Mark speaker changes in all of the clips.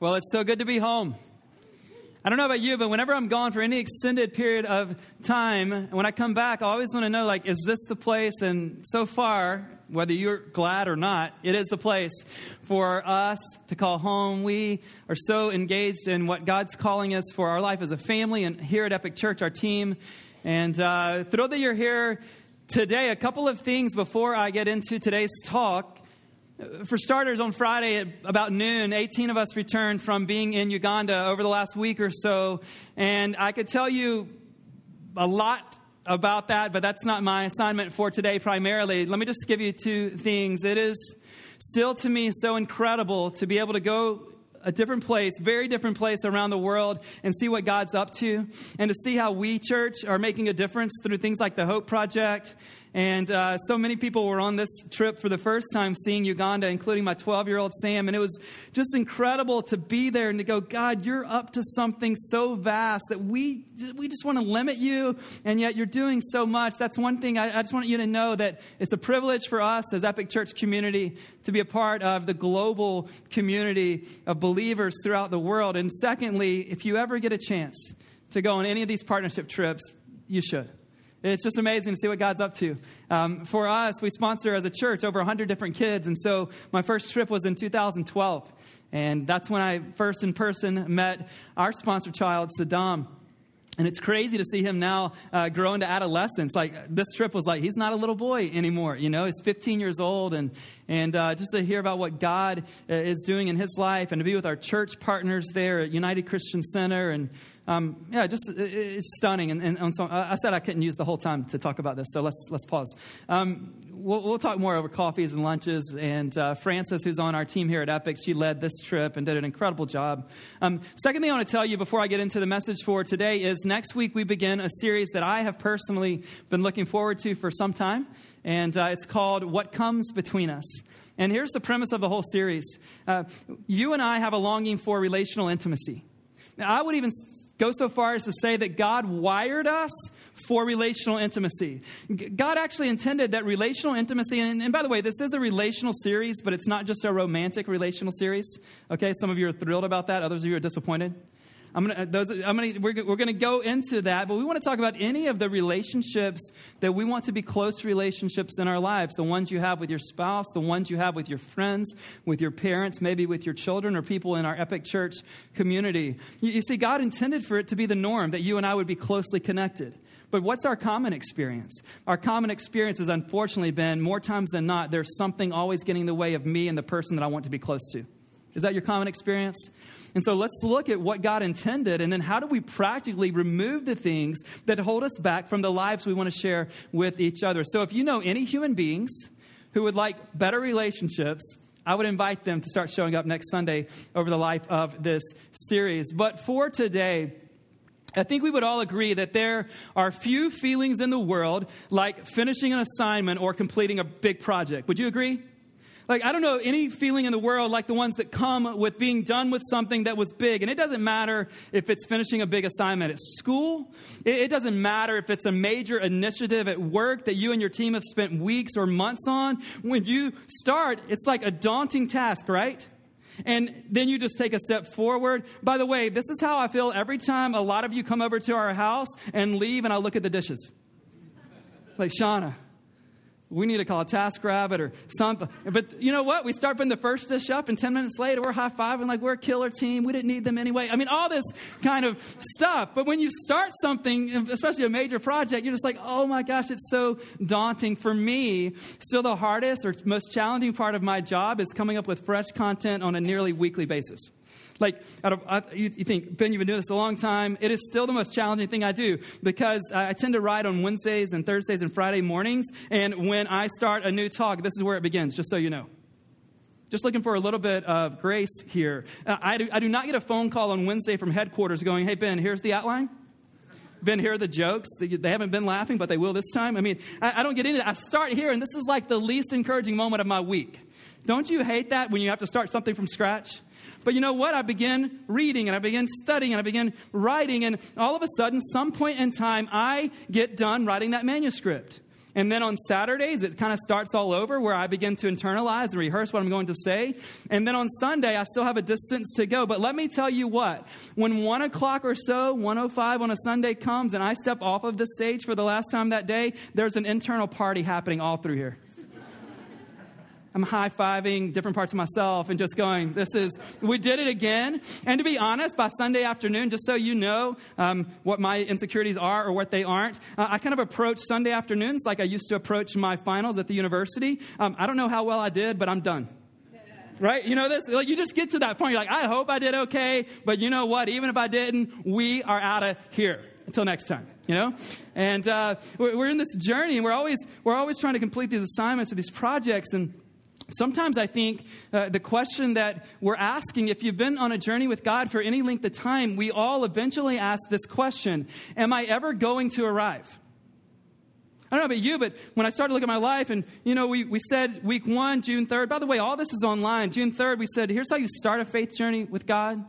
Speaker 1: Well, it's so good to be home. I don't know about you, but whenever I'm gone for any extended period of time, when I come back, I always want to know, like, is this the place? And so far, whether you're glad or not, it is the place for us to call home. We are so engaged in what God's calling us for our life as a family, and here at Epic Church, our team. And uh, thrilled that you're here today. A couple of things before I get into today's talk. For starters, on Friday at about noon, 18 of us returned from being in Uganda over the last week or so. And I could tell you a lot about that, but that's not my assignment for today primarily. Let me just give you two things. It is still to me so incredible to be able to go a different place, very different place around the world, and see what God's up to, and to see how we, church, are making a difference through things like the Hope Project and uh, so many people were on this trip for the first time seeing Uganda, including my 12 year old Sam. And it was just incredible to be there and to go, God, you're up to something so vast that we, we just want to limit you, and yet you're doing so much. That's one thing I, I just want you to know that it's a privilege for us as Epic Church community to be a part of the global community of believers throughout the world. And secondly, if you ever get a chance to go on any of these partnership trips, you should. It's just amazing to see what God's up to. Um, for us, we sponsor as a church over 100 different kids. And so my first trip was in 2012. And that's when I first in person met our sponsor child, Saddam. And it's crazy to see him now uh, grow into adolescence. Like this trip was like he's not a little boy anymore. You know, he's 15 years old, and and uh, just to hear about what God uh, is doing in his life, and to be with our church partners there at United Christian Center, and um, yeah, just it's stunning. And, and, and, so I said I couldn't use the whole time to talk about this, so let's let's pause. Um, we'll, we'll, talk more over coffees and lunches. And uh, Frances, who's on our team here at Epic, she led this trip and did an incredible job. Um, second thing I want to tell you before I get into the message for today is next week we begin a series that I have personally been looking forward to for some time, and uh, it's called "What Comes Between Us." And here's the premise of the whole series: uh, you and I have a longing for relational intimacy. Now, I would even go so far as to say that God wired us for relational intimacy. God actually intended that relational intimacy, and, and, by the way, this is a relational series, but it's not just a romantic relational series. Okay, some of you are thrilled about that, others of you are disappointed. I'm gonna, uh, those, I'm gonna, we're, we're gonna go into that, but we want to talk about any of the relationships that we want to be close relationships in our lives. The ones you have with your spouse, the ones you have with your friends, with your parents, maybe with your children or people in our Epic Church community. You, you see, God intended for it to be the norm that you and I would be closely connected. But what's our common experience? Our common experience has unfortunately been more times than not, there's something always getting in the way of me and the person that I want to be close to. Is that your common experience? And so let's look at what God intended and then how do we practically remove the things that hold us back from the lives we want to share with each other. So if you know any human beings who would like better relationships, I would invite them to start showing up next Sunday over the life of this series. But for today, I think we would all agree that there are few feelings in the world like finishing an assignment or completing a big project. Would you agree? Like, I don't know any feeling in the world like the ones that come with being done with something that was big. And it doesn't matter if it's finishing a big assignment at school, it, it doesn't matter if it's a major initiative at work that you and your team have spent weeks or months on. When you start, it's like a daunting task, right? and then you just take a step forward. By the way, this is how I feel every time a lot of you come over to our house and leave and I look at the dishes. Like, Shauna, we need to call a task rabbit or something. But you know what? We start putting the first dish up, and 10 minutes later, we're high fiving like we're a killer team. We didn't need them anyway. I mean, all this kind of stuff. But when you start something, especially a major project, you're just like, oh my gosh, it's so daunting. For me, still the hardest or most challenging part of my job is coming up with fresh content on a nearly weekly basis. Like, of, you, you, think, Ben, you've been doing this a long time. It is still the most challenging thing I do because I tend to write on Wednesdays and Thursdays and Friday mornings. And when I start a new talk, this is where it begins, just so you know. Just looking for a little bit of grace here. Uh, I, do, I do not get a phone call on Wednesday from headquarters going, hey, Ben, here's the outline. Ben, here are the jokes. They haven't been laughing, but they will this time. I mean, I, I don't get into. I start here, and this is like the least encouraging moment of my week. Don't you hate that when you have to start something from scratch? But you know what? I began reading and I began studying and I began writing, and all of a sudden, some point in time, I get done writing that manuscript. And then on Saturdays, it kind of starts all over where I begin to internalize and rehearse what I'm going to say. And then on Sunday, I still have a distance to go. But let me tell you what, when one o'clock or so, 105 on a Sunday comes, and I step off of the stage for the last time that day, there's an internal party happening all through here. I'm high fiving different parts of myself and just going, this is, we did it again. And to be honest, by Sunday afternoon, just so you know um, what my insecurities are or what they aren't, uh, I kind of approach Sunday afternoons like I used to approach my finals at the university. Um, I don't know how well I did, but I'm done right? You know this? Like you just get to that point. You're like, I hope I did okay, but you know what? Even if I didn't, we are out of here until next time. You know, and uh, we're in this journey, and we're always we're always trying to complete these assignments or these projects, and Sometimes I think uh, the question that we're asking, if you've been on a journey with God for any length of time, we all eventually ask this question Am I ever going to arrive? I don't know about you, but when I started looking at my life, and you know, we, we said week one, June 3rd, by the way, all this is online. June 3rd, we said, here's how you start a faith journey with God.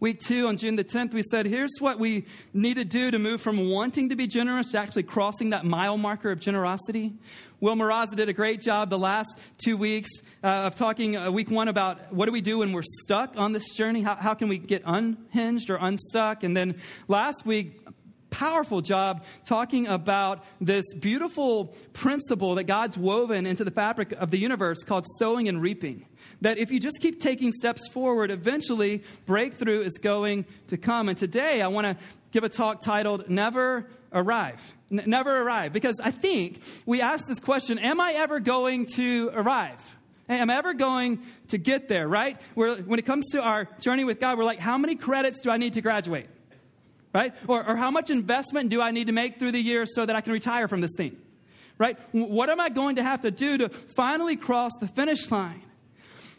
Speaker 1: Week two, on June the 10th, we said, here's what we need to do to move from wanting to be generous to actually crossing that mile marker of generosity. Will Maraza did a great job the last two weeks uh, of talking, uh, week one, about what do we do when we're stuck on this journey? How, how can we get unhinged or unstuck? And then last week, powerful job talking about this beautiful principle that God's woven into the fabric of the universe called sowing and reaping. That if you just keep taking steps forward, eventually breakthrough is going to come. And today I want to give a talk titled Never Arrive. N- never arrive. Because I think we ask this question Am I ever going to arrive? Am I ever going to get there, right? We're, when it comes to our journey with God, we're like, how many credits do I need to graduate? Right? Or, or how much investment do I need to make through the year so that I can retire from this thing? Right? What am I going to have to do to finally cross the finish line?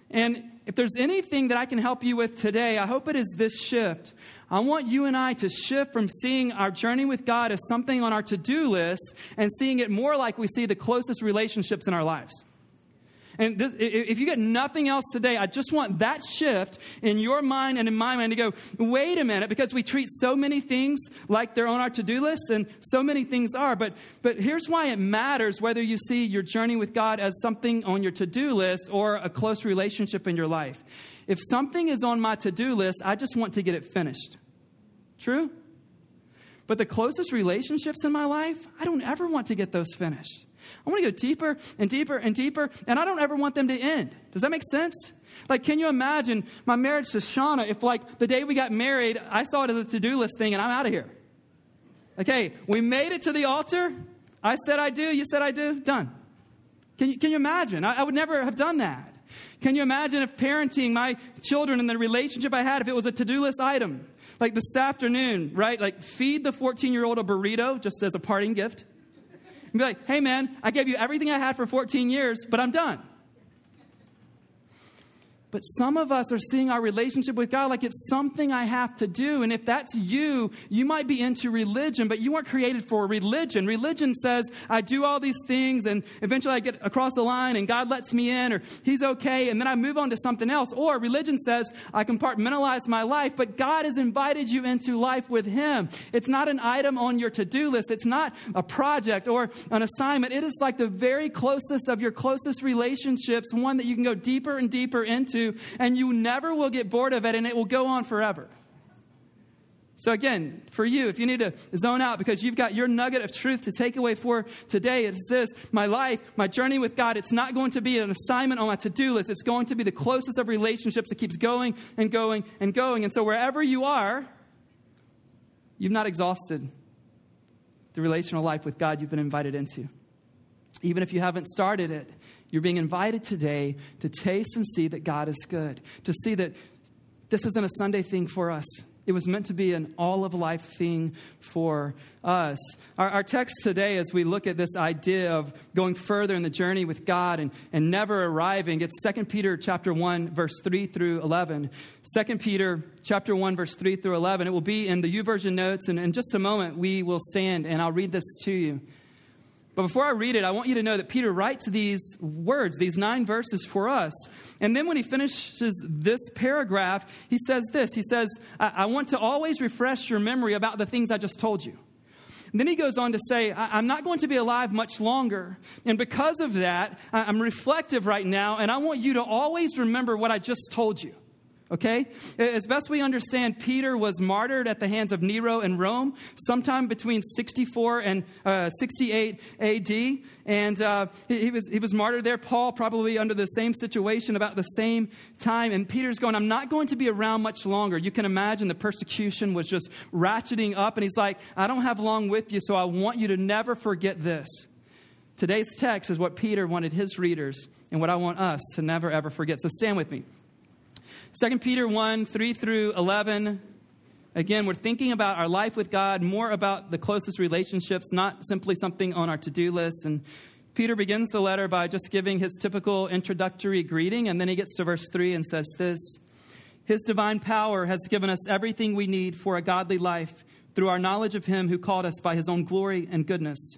Speaker 1: And if there's anything that I can help you with today, I hope it is this shift. I want you and I to shift from seeing our journey with God as something on our to do list and seeing it more like we see the closest relationships in our lives. And this, if you get nothing else today, I just want that shift in your mind and in my mind to go, wait a minute, because we treat so many things like they're on our to do list, and so many things are. But, but here's why it matters whether you see your journey with God as something on your to do list or a close relationship in your life. If something is on my to do list, I just want to get it finished. True? But the closest relationships in my life, I don't ever want to get those finished. I want to go deeper and deeper and deeper, and I don't ever want them to end. Does that make sense? Like, can you imagine my marriage to Shauna if, like, the day we got married, I saw it as a to do list thing and I'm out of here? Okay, we made it to the altar. I said I do, you said I do, done. Can you, can you imagine? I, I would never have done that. Can you imagine if parenting my children and the relationship I had, if it was a to do list item? Like this afternoon, right? Like feed the 14 year old a burrito just as a parting gift and be like, hey man, I gave you everything I had for 14 years, but I'm done. But some of us are seeing our relationship with God like it's something I have to do. And if that's you, you might be into religion, but you weren't created for religion. Religion says, I do all these things and eventually I get across the line and God lets me in or He's okay and then I move on to something else. Or religion says, I compartmentalize my life, but God has invited you into life with Him. It's not an item on your to do list, it's not a project or an assignment. It is like the very closest of your closest relationships, one that you can go deeper and deeper into and you never will get bored of it, and it will go on forever. So, again, for you, if you need to zone out because you've got your nugget of truth to take away for today, it's this my life, my journey with God, it's not going to be an assignment on my to do list. It's going to be the closest of relationships that keeps going and going and going. And so, wherever you are, you've not exhausted the relational life with God you've been invited into. Even if you haven't started it, you're being invited today to taste and see that God is good, to see that this isn't a Sunday thing for us. It was meant to be an all of life thing for us. Our, our, text today, as we look at this idea of going further in the journey with God and, and never arriving, it's 2 Peter chapter 1, verse 3 through 11. 2 Peter chapter 1, verse 3 through 11. It will be in the YouVersion notes, and in just a moment we will stand and I'll read this to you. But before I read it, I want you to know that Peter writes these words, these nine verses for us. And then when he finishes this paragraph, he says this He says, I, I want to always refresh your memory about the things I just told you. And then he goes on to say, I'm not going to be alive much longer. And because of that, I'm reflective right now, and I want you to always remember what I just told you. Okay? As best we understand, Peter was martyred at the hands of Nero in Rome sometime between 64 and uh, 68 AD. And uh, he, he, was, he was martyred there. Paul, probably under the same situation about the same time. And Peter's going, I'm not going to be around much longer. You can imagine the persecution was just ratcheting up. And he's like, I don't have long with you, so I want you to never forget this. Today's text is what Peter wanted his readers and what I want us to never, ever forget. So stand with me. 2 Peter 1 3 through 11. Again, we're thinking about our life with God, more about the closest relationships, not simply something on our to do list. And Peter begins the letter by just giving his typical introductory greeting, and then he gets to verse 3 and says this His divine power has given us everything we need for a godly life through our knowledge of Him who called us by His own glory and goodness.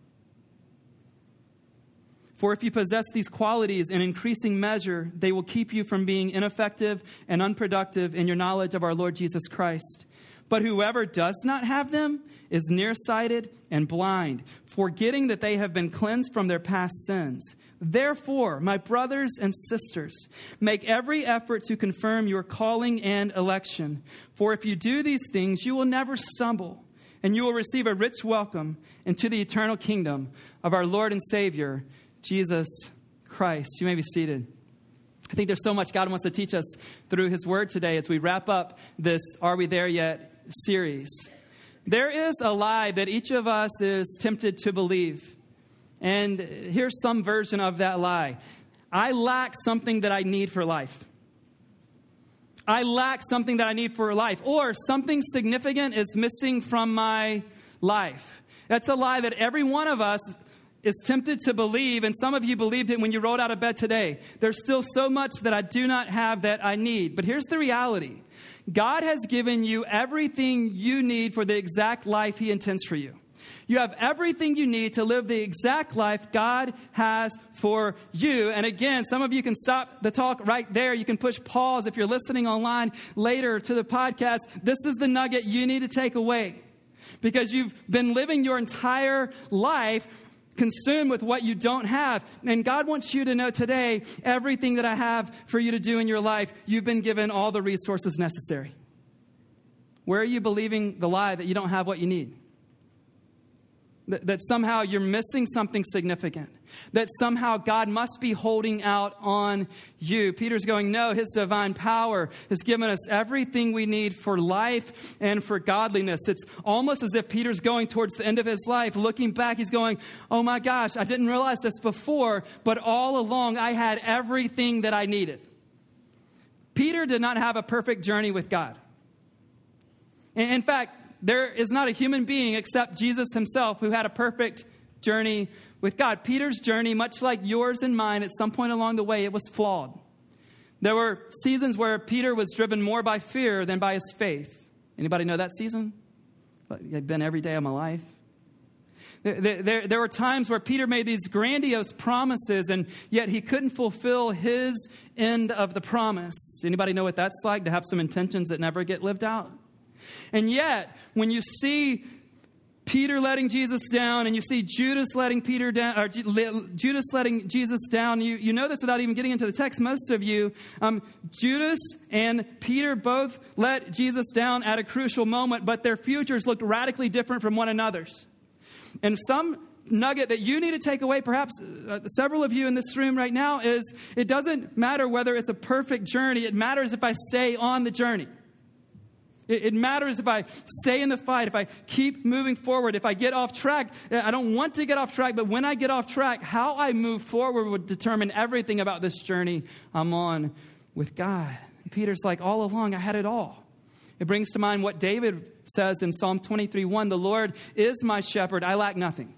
Speaker 1: For if you possess these qualities in increasing measure, they will keep you from being ineffective and unproductive in your knowledge of our Lord Jesus Christ. But whoever does not have them is nearsighted and blind, forgetting that they have been cleansed from their past sins. Therefore, my brothers and sisters, make every effort to confirm your calling and election. For if you do these things, you will never stumble, and you will receive a rich welcome into the eternal kingdom of our Lord and Savior. Jesus Christ. You may be seated. I think there's so much God wants to teach us through His Word today as we wrap up this Are We There Yet series. There is a lie that each of us is tempted to believe. And here's some version of that lie I lack something that I need for life. I lack something that I need for life, or something significant is missing from my life. That's a lie that every one of us is tempted to believe, and some of you believed it when you rolled out of bed today. There's still so much that I do not have that I need. But here's the reality God has given you everything you need for the exact life He intends for you. You have everything you need to live the exact life God has for you. And again, some of you can stop the talk right there. You can push pause if you're listening online later to the podcast. This is the nugget you need to take away because you've been living your entire life consumed with what you don't have. And God wants you to know today everything that I have for you to do in your life, you've been given all the resources necessary. Where are you believing the lie that you don't have what you need? That, that somehow you're missing something significant. That somehow God must be holding out on you. Peter's going, No, his divine power has given us everything we need for life and for godliness. It's almost as if Peter's going towards the end of his life, looking back, he's going, Oh my gosh, I didn't realize this before, but all along I had everything that I needed. Peter did not have a perfect journey with God. In fact, there is not a human being except Jesus himself who had a perfect journey with God. Peter's journey, much like yours and mine, at some point along the way, it was flawed. There were seasons where Peter was driven more by fear than by his faith. Anybody know that season? I've been every day of my life. There, there, there, were times where Peter made these grandiose promises, and yet he couldn't fulfill his end of the promise. Anybody know what that's like to have some intentions that never get lived out? And yet, when you see Peter letting Jesus down, and you see Judas letting Peter down, or Judas letting Jesus down. You, you know this without even getting into the text. Most of you, um, Judas and Peter both let Jesus down at a crucial moment, but their futures looked radically different from one another's. And some nugget that you need to take away, perhaps uh, several of you in this room right now, is it doesn't matter whether it's a perfect journey. It matters if I stay on the journey. It, it matters if I stay in the fight, if I keep moving forward, if I get off track. I don't want to get off track, but when I get off track, how I move forward would determine everything about this journey I'm on with God. Peter's like, all along, I had it all. It brings to mind what David says in Psalm 23 1 The Lord is my shepherd, I lack nothing.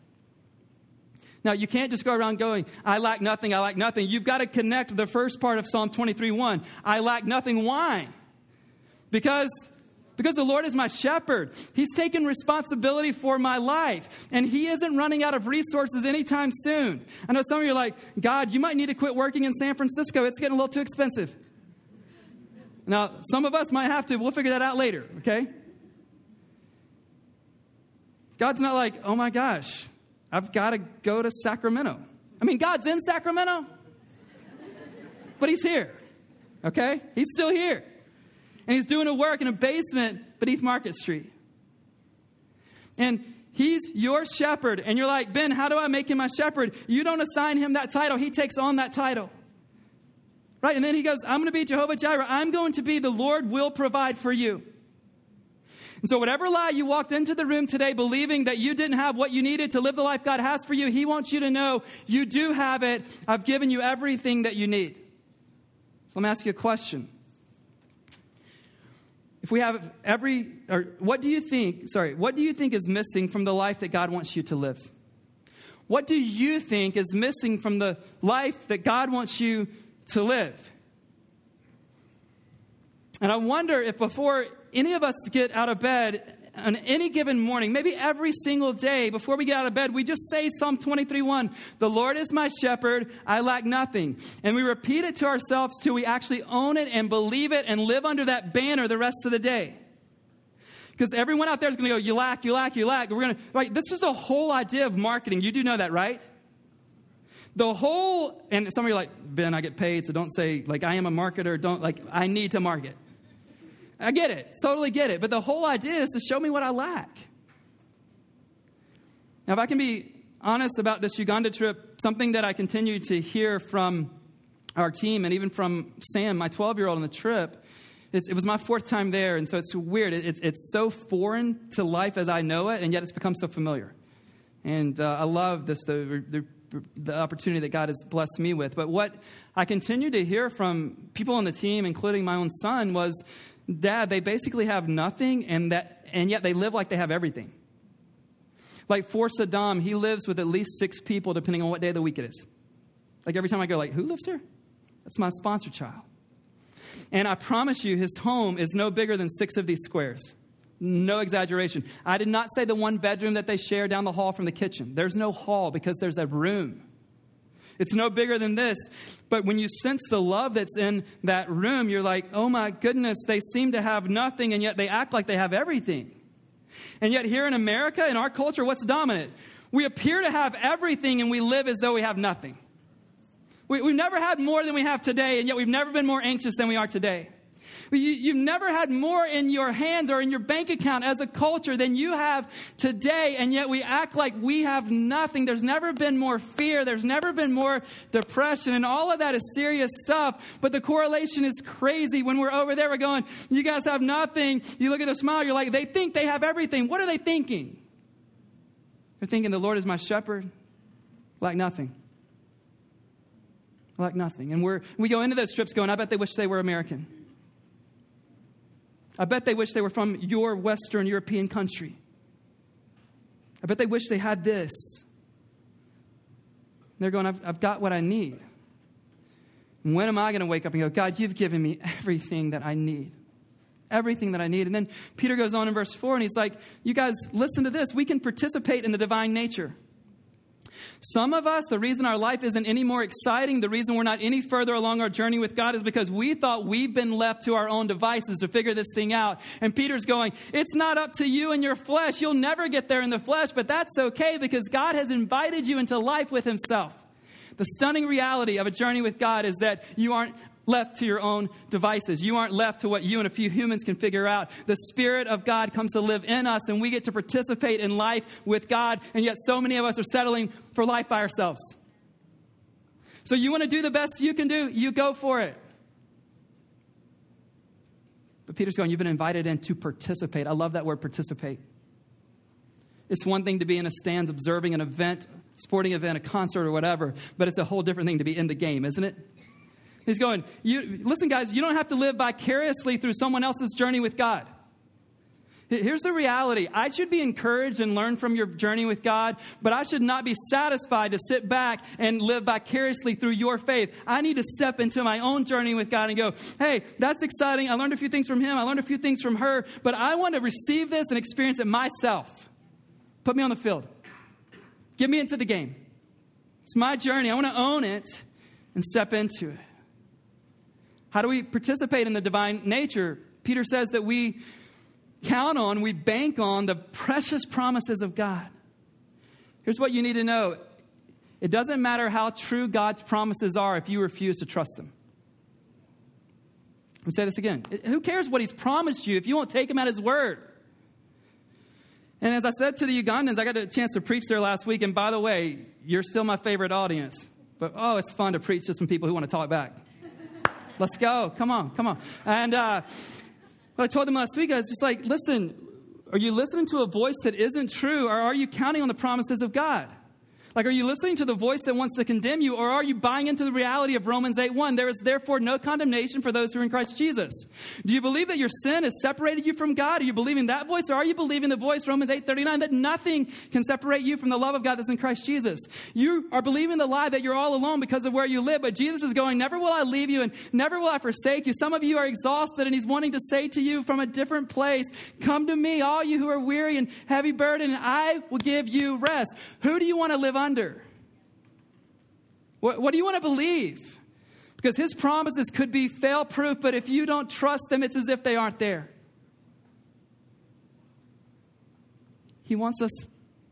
Speaker 1: Now, you can't just go around going, I lack nothing, I lack nothing. You've got to connect the first part of Psalm 23 1. I lack nothing. Why? Because because the Lord is my shepherd. He's taken responsibility for my life, and He isn't running out of resources anytime soon. I know some of you are like, God, you might need to quit working in San Francisco. It's getting a little too expensive. Now, some of us might have to. We'll figure that out later, okay? God's not like, oh my gosh, I've got to go to Sacramento. I mean, God's in Sacramento, but He's here, okay? He's still here. And He's doing a work in a basement beneath Market Street. And He's your shepherd. And you're like, Ben, how do I make him my shepherd? You don't assign him that title, he takes on that title. Right? And then he goes, I'm going to be Jehovah Jireh. I'm going to be the Lord will provide for you. And so, whatever lie you walked into the room today believing that you didn't have what you needed to live the life God has for you, He wants you to know you do have it. I've given you everything that you need. So, let me ask you a question. If we have every, or what do you think, sorry, what do you think is missing from the life that God wants you to live? What do you think is missing from the life that God wants you to live. And I wonder if before any of us get out of bed on any given morning, maybe every single day before we get out of bed, we just say Psalm 23 1, The Lord is my shepherd, I lack nothing. And we repeat it to ourselves till we actually own it and believe it and live under that banner the rest of the day. Because everyone out there is going to go, You lack, you lack, you lack. We're going to, right? This is the whole idea of marketing. You do know that, right? The whole, and some of you are like, Ben, I get paid, so don't say, like, I am a marketer, don't, like, I need to market. I get it, totally get it. But the whole idea is to show me what I lack. Now, if I can be honest about this Uganda trip, something that I continue to hear from our team and even from Sam, my 12 year old on the trip, it was my fourth time there, and so it's weird. It, it's so foreign to life as I know it, and yet it's become so familiar. And uh, I love this, the, the the opportunity that God has blessed me with. But what I continue to hear from people on the team, including my own son, was, Dad, they basically have nothing, and that, and yet they live like they have everything. Like for Saddam, he lives with at least six people, depending on what day of the week it is. Like every time I go, like, who lives here? That's my sponsor child. And I promise you, his home is no bigger than six of these squares. No exaggeration. I did not say the one bedroom that they share down the hall from the kitchen. There's no hall because there's a room. It's no bigger than this. But when you sense the love that's in that room, you're like, oh my goodness, they seem to have nothing, and yet they act like they have everything. And yet, here in America, in our culture, what's dominant? We appear to have everything, and we live as though we have nothing. We, have never had more than we have today, and yet we've never been more anxious than we are today. You, have never had more in your hands or in your bank account as a culture than you have today, and yet we act like we have nothing. There's never been more fear. There's never been more depression, and all of that is serious stuff. But the correlation is crazy. When we're over there, we're going, You guys have nothing. You look at the smile, you're like, They think they have everything. What are they thinking? They're thinking, The Lord is my shepherd, like nothing like nothing. And we're, we go into those trips going, I bet they wish they were American. I bet they wish they were from your Western European country. I bet they wish they had this. They're going, I've, I've got what I need. When am I going to wake up and go, God, you've given me everything that I need? Everything that I need. And then Peter goes on in verse 4 and he's like, You guys, listen to this. We can participate in the divine nature. Some of us, the reason our life isn't any more exciting, the reason we're not any further along our journey with God is because we thought we've been left to our own devices to figure this thing out. And Peter's going, It's not up to you and your flesh. You'll never get there in the flesh, but that's okay because God has invited you into life with Himself. The stunning reality of a journey with God is that you aren't left to your own devices. You aren't left to what you and a few humans can figure out. The Spirit of God comes to live in us, and we get to participate in life with God, and yet so many of us are settling for life by ourselves. So, you want to do the best you can do, you go for it. But Peter's going, You've been invited in to participate. I love that word, participate. It's one thing to be in a stands observing an event, sporting event, a concert, or whatever, but it's a whole different thing to be in the game, isn't it? He's going, you, listen, guys, you don't have to live vicariously through someone else's journey with God. Here's the reality I should be encouraged and learn from your journey with God, but I should not be satisfied to sit back and live vicariously through your faith. I need to step into my own journey with God and go, hey, that's exciting. I learned a few things from him, I learned a few things from her, but I want to receive this and experience it myself. Put me on the field, get me into the game. It's my journey. I want to own it and step into it. How do we participate in the divine nature? Peter says that we count on, we bank on the precious promises of God. Here's what you need to know it doesn't matter how true God's promises are if you refuse to trust them. Let me say this again. Who cares what he's promised you if you won't take him at his word? And as I said to the Ugandans, I got a chance to preach there last week. And by the way, you're still my favorite audience. But oh, it's fun to preach to some people who want to talk back. Let's go. Come on, come on. And uh, what I told them last week, I was just like, listen, are you listening to a voice that isn't true, or are you counting on the promises of God? Like, are you listening to the voice that wants to condemn you, or are you buying into the reality of Romans 8 1? There is therefore no condemnation for those who are in Christ Jesus. Do you believe that your sin has separated you from God? Are you believing that voice, or are you believing the voice, Romans 8 39, that nothing can separate you from the love of God that's in Christ Jesus? You are believing the lie that you're all alone because of where you live, but Jesus is going, Never will I leave you, and never will I forsake you. Some of you are exhausted, and He's wanting to say to you from a different place, Come to me, all you who are weary and heavy burdened, and I will give you rest. Who do you want to live under? What, what do you want to believe? Because his promises could be fail proof, but if you don't trust them, it's as if they aren't there. He wants us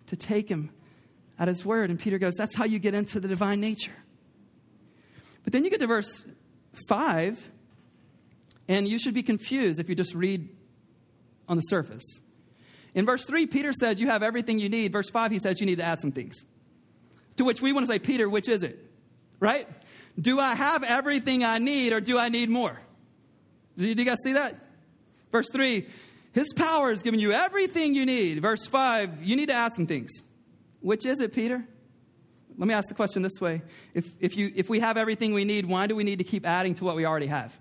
Speaker 1: to take him at his word. And Peter goes, That's how you get into the divine nature. But then you get to verse 5, and you should be confused if you just read on the surface. In verse 3, Peter says, You have everything you need. Verse 5, he says, You need to add some things. To which we want to say, Peter, which is it? Right? Do I have everything I need or do I need more? Do you guys see that? Verse 3, his power has given you everything you need. Verse 5, you need to add some things. Which is it, Peter? Let me ask the question this way. If, if, you, if we have everything we need, why do we need to keep adding to what we already have?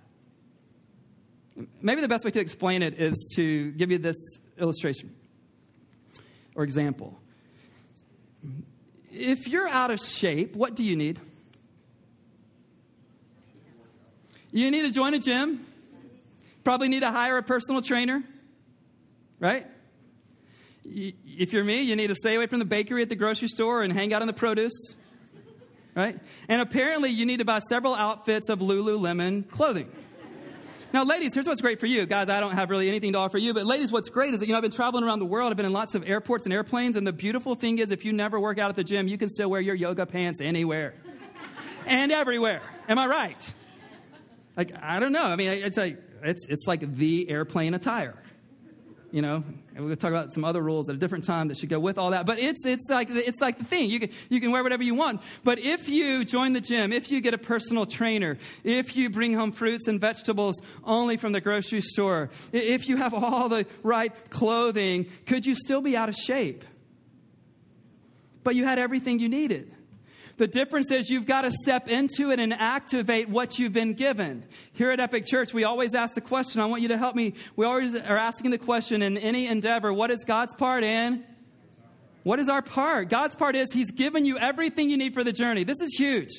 Speaker 1: Maybe the best way to explain it is to give you this illustration or example. If you're out of shape, what do you need? You need to join a gym. Probably need to hire a personal trainer, right? If you're me, you need to stay away from the bakery at the grocery store and hang out in the produce, right? And apparently, you need to buy several outfits of Lululemon clothing. Now, ladies, here's what's great for you. Guys, I don't have really anything to offer you, but ladies, what's great is that, you know, I've been traveling around the world. I've been in lots of airports and airplanes, and the beautiful thing is if you never work out at the gym, you can still wear your yoga pants anywhere and everywhere. Am I right? Like, I don't know. I mean, it's like, it's, it's like the airplane attire. You know, and we'll talk about some other rules at a different time that should go with all that. But it's, it's, like, it's like the thing. You can, you can wear whatever you want. But if you join the gym, if you get a personal trainer, if you bring home fruits and vegetables only from the grocery store, if you have all the right clothing, could you still be out of shape? But you had everything you needed. The difference is you've got to step into it and activate what you've been given. Here at Epic Church, we always ask the question. I want you to help me. We always are asking the question in any endeavor what is God's part in? What is our part? God's part is He's given you everything you need for the journey. This is huge.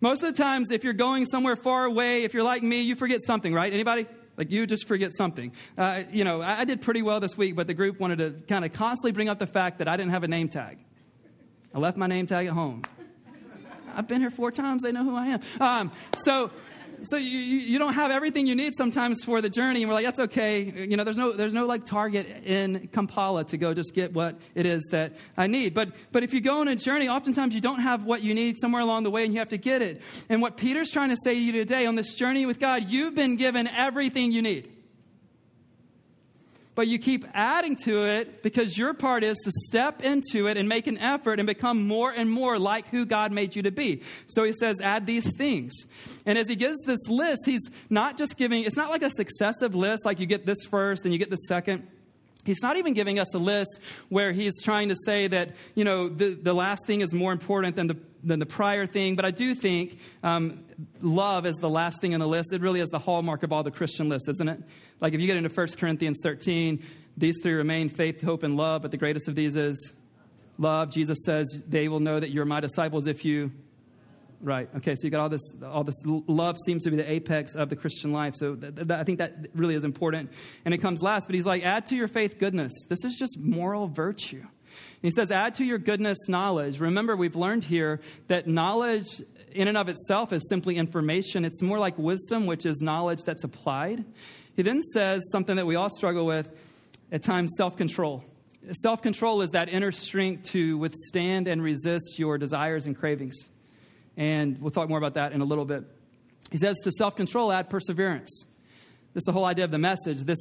Speaker 1: Most of the times, if you're going somewhere far away, if you're like me, you forget something, right? Anybody? Like you just forget something. Uh, you know, I, I did pretty well this week, but the group wanted to kind of constantly bring up the fact that I didn't have a name tag. I left my name tag at home. I've been here four times. They know who I am. Um, so, so you, you don't have everything you need sometimes for the journey, and we're like, that's okay. You know, there's no there's no like Target in Kampala to go just get what it is that I need. But but if you go on a journey, oftentimes you don't have what you need somewhere along the way, and you have to get it. And what Peter's trying to say to you today on this journey with God, you've been given everything you need but you keep adding to it because your part is to step into it and make an effort and become more and more like who God made you to be. So he says, add these things. And as he gives this list, he's not just giving, it's not like a successive list, like you get this first and you get the second. He's not even giving us a list where he's trying to say that, you know, the, the last thing is more important than the, than the prior thing. But I do think um, love is the last thing on the list. It really is the hallmark of all the Christian lists, isn't it? Like if you get into 1 Corinthians 13, these three remain faith, hope, and love, but the greatest of these is love. Jesus says, they will know that you're my disciples if you Right. Okay. So you got all this. All this love seems to be the apex of the Christian life. So th- th- I think that really is important. And it comes last. But he's like, add to your faith goodness. This is just moral virtue. And he says, add to your goodness knowledge. Remember, we've learned here that knowledge in and of itself is simply information. It's more like wisdom, which is knowledge that's applied. He then says something that we all struggle with at times: self control. Self control is that inner strength to withstand and resist your desires and cravings. And we'll talk more about that in a little bit. He says to self control, add perseverance. This is the whole idea of the message. This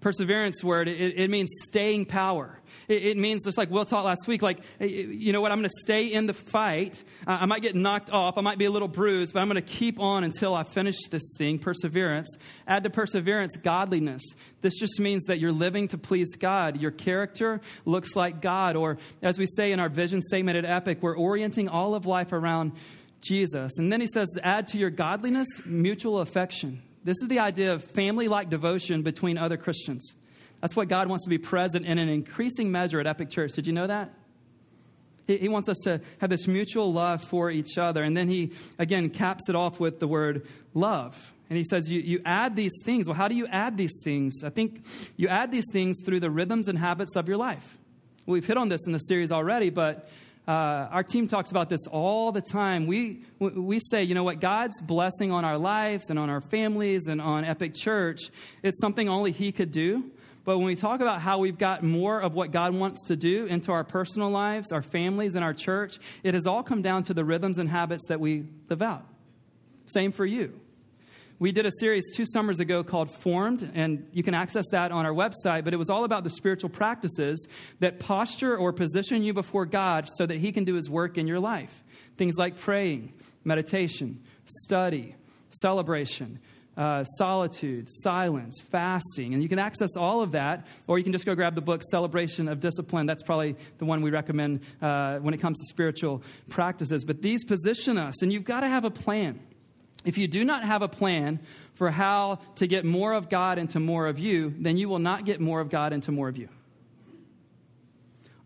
Speaker 1: perseverance word, it, it means staying power. It, it, means, just like Will taught last week, like, you know what, I'm going to stay in the fight. I might get knocked off, I might be a little bruised, but I'm going to keep on until I finish this thing. Perseverance. Add to perseverance, godliness. This just means that you're living to please God. Your character looks like God. Or, as we say in our vision statement at Epic, we're orienting all of life around Jesus. And then he says, add to your godliness mutual affection. This is the idea of family like devotion between other Christians. That's what God wants to be present in an increasing measure at Epic Church. Did you know that? He, he wants us to have this mutual love for each other. And then he, again, caps it off with the word love. And he says, you, you add these things. Well, how do you add these things? I think you add these things through the rhythms and habits of your life. We've hit on this in the series already, but uh, our team talks about this all the time. We, we say, you know what, God's blessing on our lives and on our families and on Epic Church, it's something only He could do. But when we talk about how we've got more of what God wants to do into our personal lives, our families, and our church, it has all come down to the rhythms and habits that we live out. Same for you. We did a series two summers ago called Formed, and you can access that on our website, but it was all about the spiritual practices that posture or position you before God so that He can do His work in your life. Things like praying, meditation, study, celebration, uh, solitude, silence, fasting. And you can access all of that, or you can just go grab the book Celebration of Discipline. That's probably the one we recommend uh, when it comes to spiritual practices. But these position us, and you've got to have a plan. If you do not have a plan for how to get more of God into more of you, then you will not get more of God into more of you.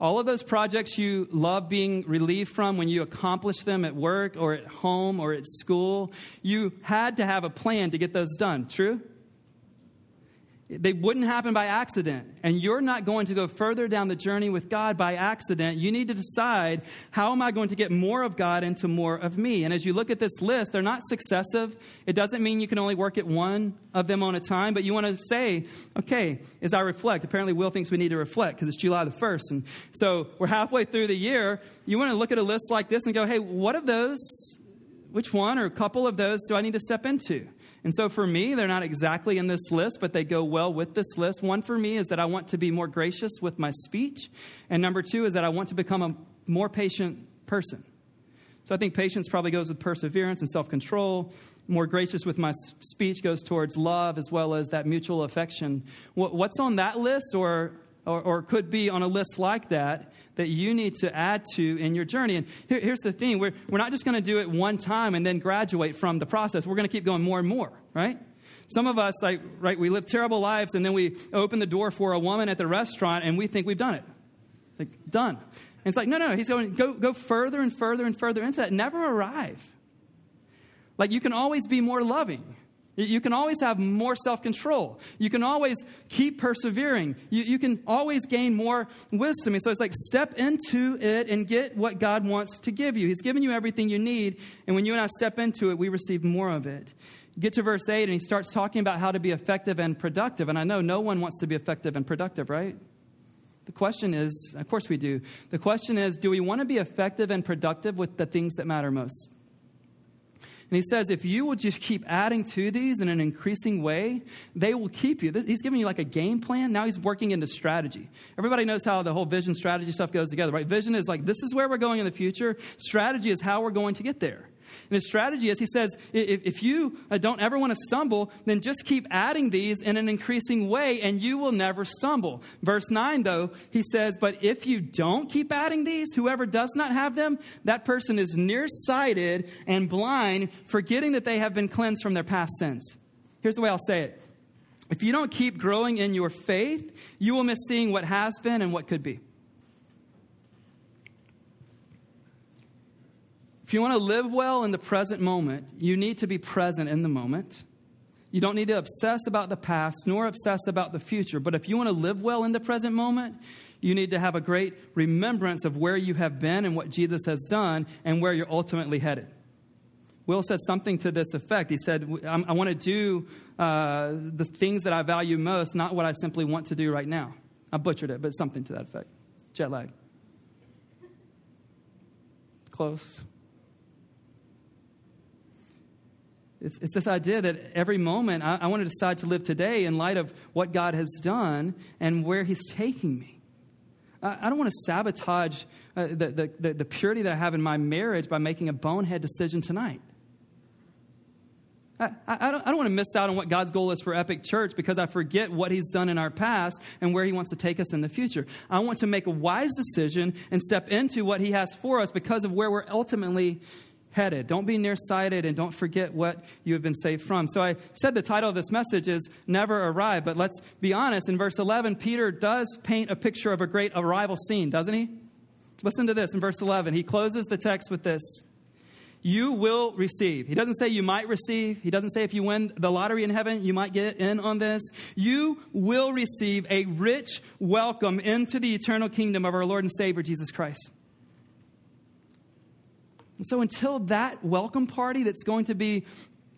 Speaker 1: All of those projects you love being relieved from when you accomplish them at work or at home or at school, you had to have a plan to get those done. True? They wouldn't happen by accident. And you're not going to go further down the journey with God by accident. You need to decide how am I going to get more of God into more of me? And as you look at this list, they're not successive. It doesn't mean you can only work at one of them on a time, but you want to say, okay, as I reflect, apparently Will thinks we need to reflect because it's July the 1st. And so we're halfway through the year. You want to look at a list like this and go, hey, what of those, which one or a couple of those do I need to step into? And so for me, they're not exactly in this list, but they go well with this list. One for me is that I want to be more gracious with my speech. And number two is that I want to become a more patient person. So I think patience probably goes with perseverance and self control. More gracious with my speech goes towards love as well as that mutual affection. What's on that list or, or, or could be on a list like that that you need to add to in your journey. And here, here's the thing we're, we're not just going to do it one time and then graduate from the process. We're going to keep going more and more, right? Some of us, like, right, we live terrible lives and then we open the door for a woman at the restaurant and we think we've done it. Like, done. And it's like, no, no, he's going, go, go further and further and further into that. Never arrive. Like, you can always be more loving. You can always have more self control. You can always keep persevering. You, you, can always gain more wisdom. And so it's like step into it and get what God wants to give you. He's given you everything you need. And when you and I step into it, we receive more of it. get to verse 8, and he starts talking about how to be effective and productive. And I know no one wants to be effective and productive, right? The question is, of course we do. The question is, do we want to be effective and productive with the things that matter most? And he says, if you will just keep adding to these in an increasing way, they will keep you. He's giving you like a game plan. Now he's working into strategy. Everybody knows how the whole vision strategy stuff goes together, right? Vision is like, this is where we're going in the future. Strategy is how we're going to get there. And his strategy is he says, if, if you uh, don't ever want to stumble, then just keep adding these in an increasing way and you will never stumble. Verse 9, though, he says, But if you don't keep adding these, whoever does not have them, that person is nearsighted and blind, forgetting that they have been cleansed from their past sins. Here's the way I'll say it. If you don't keep growing in your faith, you will miss seeing what has been and what could be. If you want to live well in the present moment, you need to be present in the moment. You don't need to obsess about the past nor obsess about the future. But if you want to live well in the present moment, you need to have a great remembrance of where you have been and what Jesus has done and where you're ultimately headed. Will said something to this effect. He said, I want to do uh, the things that I value most, not what I simply want to do right now. I butchered it, but something to that effect. Jet lag. Close. It's, it's, this idea that every moment I, I want to decide to live today in light of what God has done and where He's taking me. I, I don't want to sabotage uh, the, the, the purity that I have in my marriage by making a bonehead decision tonight. I, I, don't, I don't want to miss out on what God's goal is for Epic Church because I forget what He's done in our past and where He wants to take us in the future. I want to make a wise decision and step into what He has for us because of where we're ultimately headed. Don't be nearsighted and don't forget what you have been saved from. So I said the title of this message is Never Arrive, but let's be honest. In verse 11, Peter does paint a picture of a great arrival scene, doesn't he? Listen to this in verse 11. He closes the text with this You will receive. He doesn't say you might receive. He doesn't say if you win the lottery in heaven, you might get in on this. You will receive a rich welcome into the eternal kingdom of our Lord and Savior, Jesus Christ. And so, until that welcome party that's going to be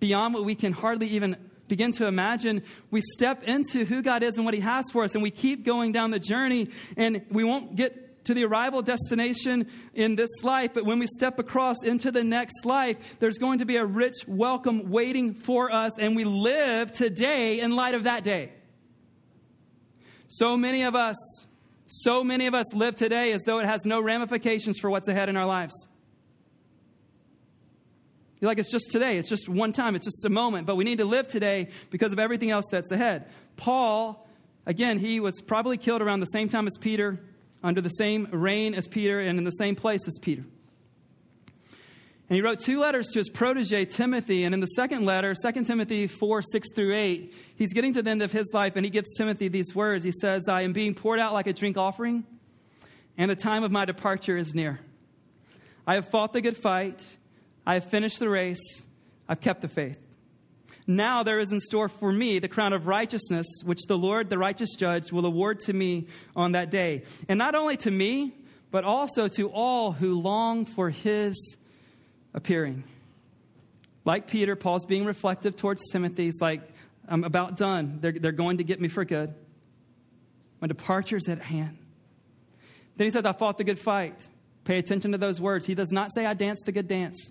Speaker 1: beyond what we can hardly even begin to imagine, we step into who God is and what He has for us, and we keep going down the journey, and we won't get to the arrival destination in this life, but when we step across into the next life, there's going to be a rich welcome waiting for us, and we live today in light of that day. So many of us, so many of us live today as though it has no ramifications for what's ahead in our lives. You're like, it's just today. It's just one time. It's just a moment. But we need to live today because of everything else that's ahead. Paul, again, he was probably killed around the same time as Peter, under the same reign as Peter, and in the same place as Peter. And he wrote two letters to his protege, Timothy. And in the second letter, 2 Timothy 4 6 through 8, he's getting to the end of his life and he gives Timothy these words. He says, I am being poured out like a drink offering, and the time of my departure is near. I have fought the good fight. I have finished the race. I've kept the faith. Now there is in store for me the crown of righteousness, which the Lord, the righteous judge, will award to me on that day. And not only to me, but also to all who long for his appearing. Like Peter, Paul's being reflective towards Timothy. He's like, I'm about done. They're, they're going to get me for good. My departure's at hand. Then he says, I fought the good fight. Pay attention to those words. He does not say, I danced the good dance.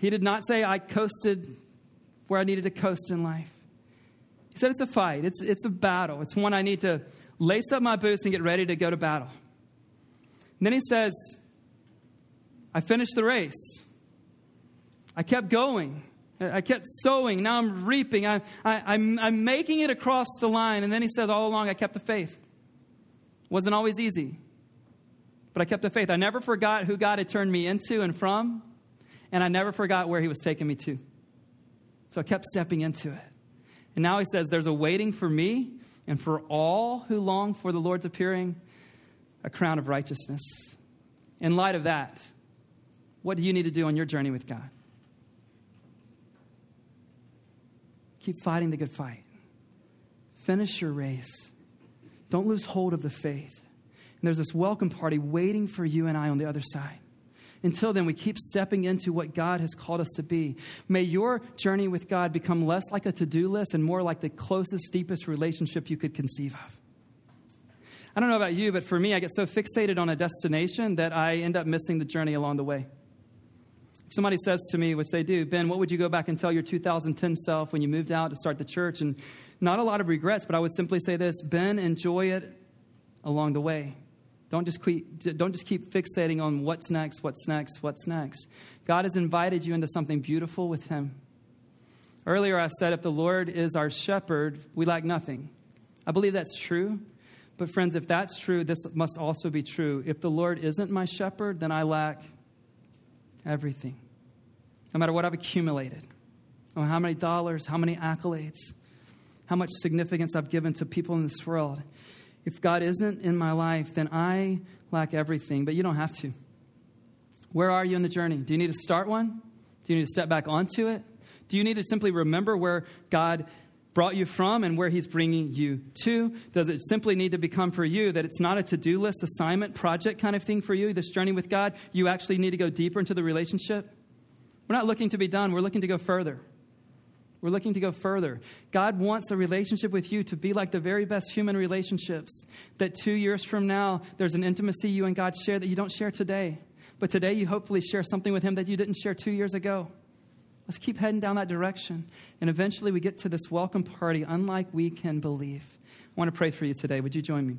Speaker 1: He did not say, I coasted where I needed to coast in life. He said, It's a fight, it's, it's a battle. It's one I need to lace up my boots and get ready to go to battle. And then he says, I finished the race. I kept going. I kept sowing. Now I'm reaping. I, I, I'm, I'm making it across the line. And then he says, All along, I kept the faith. It wasn't always easy, but I kept the faith. I never forgot who God had turned me into and from and I never forgot where he was taking me to. So I kept stepping into it. And now he says, There's a waiting for me and for all who long for the Lord's appearing, a crown of righteousness. In light of that, what do you need to do on your journey with God? Keep fighting the good fight. Finish your race. Don't lose hold of the faith. And there's this welcome party waiting for you and I on the other side. Until then, we keep stepping into what God has called us to be. May your journey with God become less like a to do list and more like the closest, deepest relationship you could conceive of. I don't know about you, but for me, I get so fixated on a destination that I end up missing the journey along the way. If somebody says to me, which they do, Ben, what would you go back and tell your 2010 self when you moved out to start the church? And not a lot of regrets, but I would simply say this Ben, enjoy it along the way. Don't just, keep, don't just keep fixating on what's next, what's next, what's next. God has invited you into something beautiful with Him. Earlier, I said if the Lord is our shepherd, we lack nothing. I believe that's true. But, friends, if that's true, this must also be true. If the Lord isn't my shepherd, then I lack everything. No matter what I've accumulated, how many dollars, how many accolades, how much significance I've given to people in this world. If God isn't in my life, then I lack everything. But you don't have to. Where are you in the journey? Do you need to start one? Do you need to step back onto it? Do you need to simply remember where God brought you from and where He's bringing you to? Does it simply need to become for you that it's not a to do list, assignment, project kind of thing for you, this journey with God? You actually need to go deeper into the relationship? We're not looking to be done, we're looking to go further. We're looking to go further. God wants a relationship with you to be like the very best human relationships. That two years from now, there's an intimacy you and God share that you don't share today. But today, you hopefully share something with Him that you didn't share two years ago. Let's keep heading down that direction. And eventually, we get to this welcome party, unlike we can believe. I want to pray for you today. Would you join me?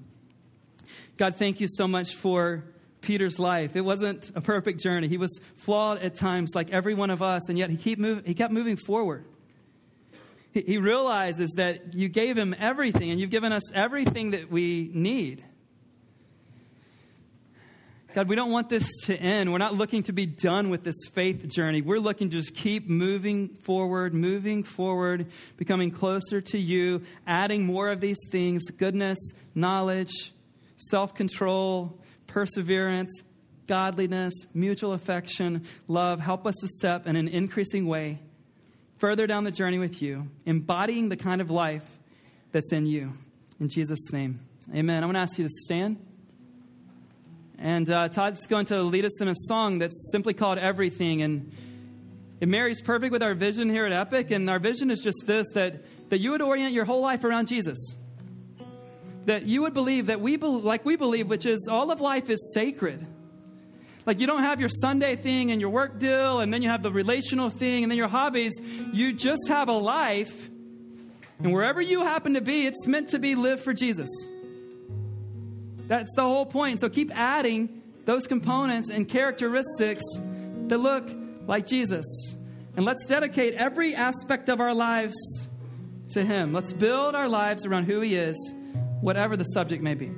Speaker 1: God, thank you so much for Peter's life. It wasn't a perfect journey. He was flawed at times, like every one of us, and yet he, keep move, he kept moving forward he realizes that you gave him everything and you've given us everything that we need. God, we don't want this to end. We're not looking to be done with this faith journey. We're looking to just keep moving forward, moving forward, becoming closer to you, adding more of these things goodness, knowledge, self control, perseverance, godliness, mutual affection, love. Help us to step in an increasing way further down the journey with you, embodying the kind of life that's in you. In Jesus' name, amen. I want to ask you to stand. And uh, Todd's going to lead us in a song that's simply called Everything. And it marries perfect with our vision here at Epic. And our vision is just this that, that you would orient your whole life around Jesus. That you would believe that we, be, like we believe, which is all of life is sacred like you don't have your Sunday thing and your work deal, and then you have the relational thing, and then your hobbies. You just have a life, and wherever you happen to be, it's meant to be lived for Jesus. That's the whole point. So keep adding those components and characteristics that look like Jesus. And let's dedicate every aspect of our lives to Him. Let's build our lives around who He is, whatever the subject may be.